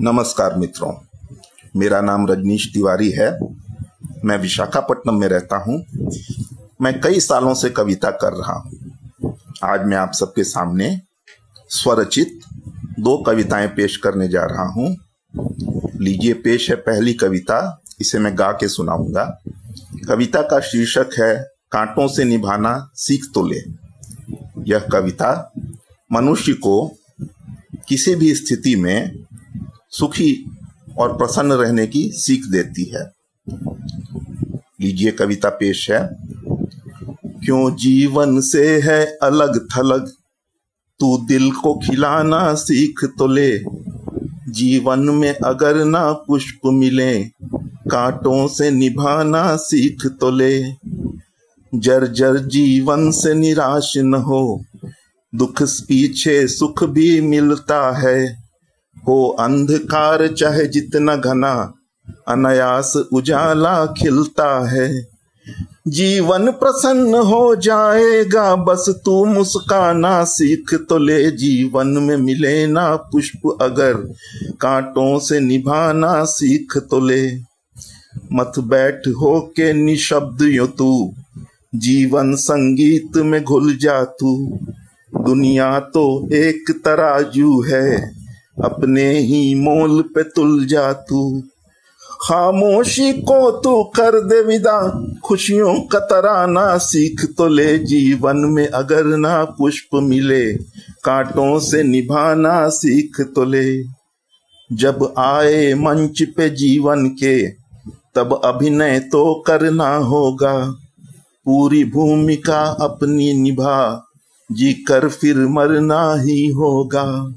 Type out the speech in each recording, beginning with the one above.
नमस्कार मित्रों। मेरा नाम रजनीश तिवारी है। मैं विशाखापट्टनम में रहता हूँ। मैं कई सालों से कविता कर रहा हूँ। आज मैं आप सबके सामने स्वरचित दो कविताएँ पेश करने जा रहा हूँ। लीजिए, पेश है पहली कविता। इसे मैं गा के सुनाऊँगा। कविता का शीर्षक है, कांटों से निभाना सीख तो ले। यह कविता मनुष्य को किसी भी स्थिति में सुखी और प्रसन्न रहने की सीख देती है। लीजिए कविता पेश है। क्यों जीवन से है अलग थलग? तू दिल को खिलाना सीख तो ले। जीवन में अगर ना पुष्प मिले, कांटों से निभाना सीख तो ले। जर्जर जीवन से निराश न हो, दुख पीछे सुख भी मिलता है। हो अंधकार चाहे जितना घना, अनायास उजाला खिलता है। जीवन प्रसन्न हो जाएगा, बस तू मुस्काना सीख तो ले। जीवन में मिले ना पुष्प, अगर कांटों से निभाना सीख तो ले। मत बैठ हो के निशब्द यो तू, जीवन संगीत में घुल जा तू। दुनिया तो एक तराजू है। अपने ही मोल पे तुल जा तू। खामोशी को तू कर दे विदा। खुशियों का तराना सीख तो ले जीवन में अगर ना पुष्प मिले। कांटों से निभाना सीख तो ले। जब आए मंच पे जीवन के, तब अभिनय तो करना होगा। पूरी भूमिका अपनी निभा जी कर फिर मरना ही होगा।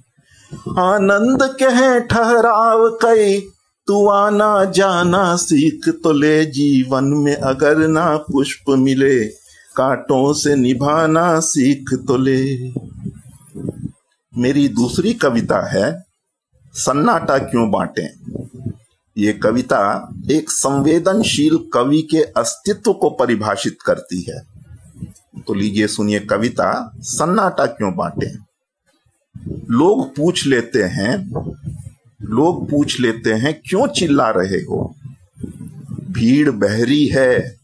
आनंद कहे ठहराव कई, तू आना जाना सीख तो ले जीवन में अगर ना पुष्प मिले, कांटों से निभाना सीख तो ले। मेरी दूसरी कविता है, सन्नाटा क्यों बांटे? ये कविता एक संवेदनशील कवि के अस्तित्व को परिभाषित करती है। तो लीजिए सुनिए कविता, सन्नाटा क्यों बांटे? लोग पूछ लेते हैं, लोग पूछ लेते हैं, क्यों चिल्ला रहे हो? भीड़ बहरी है,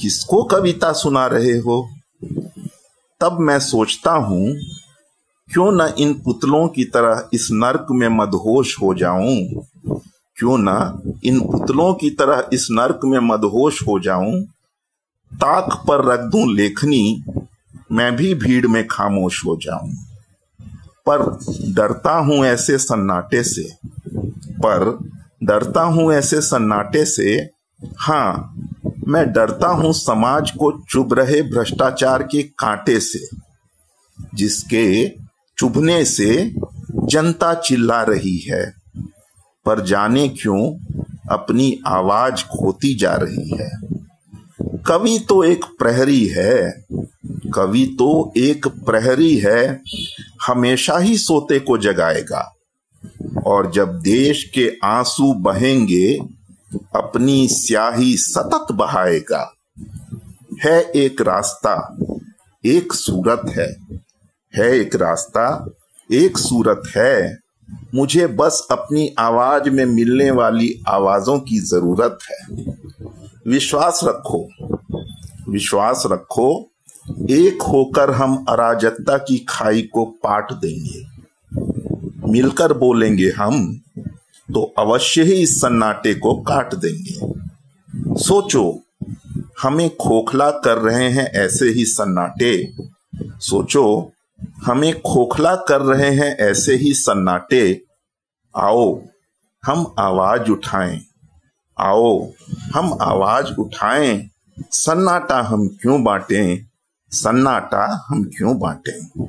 किसको कविता सुना रहे हो? तब मैं सोचता हूँ, क्यों न इन पुतलों की तरह इस नर्क में मदहोश हो जाऊँ? क्यों ना इन पुतलों की तरह इस नर्क में मदहोश हो जाऊँ? ताक पर रख दूँ लेखनी, मैं भी भीड़ में खामोश हो जाऊँ। पर डरता हूँ ऐसे सन्नाटे से। पर डरता हूँ ऐसे सन्नाटे से हाँ मैं डरता हूँ समाज को चुभ रहे भ्रष्टाचार के कांटे से, जिसके चुभने से जनता चिल्ला रही है, पर जाने क्यों अपनी आवाज़ खोती जा रही है। कवि तो एक प्रहरी है, कवि तो एक प्रहरी है हमेशा ही सोते को जगाएगा। और जब देश के आँसू बहेंगे, अपनी स्याही सतत बहाएगा। है एक रास्ता, एक सूरत है। है एक रास्ता, एक सूरत है। मुझे बस अपनी आवाज़ में मिलने वाली आवाजों की ज़रूरत है। विश्वास रखो विश्वास रखो एक होकर हम अराजकता की खाई को पाट देंगे। मिलकर बोलेंगे हम तो अवश्य ही इस सन्नाटे को काट देंगे। सोचो, हमें खोखला कर रहे हैं ऐसे ही सन्नाटे। सोचो, हमें खोखला कर रहे हैं ऐसे ही सन्नाटे। आओ, हम आवाज़ उठाएँ। आओ, हम आवाज़ उठाएँ। सन्नाटा हम क्यों बांटें? सन्नाटा हम क्यों बांटें?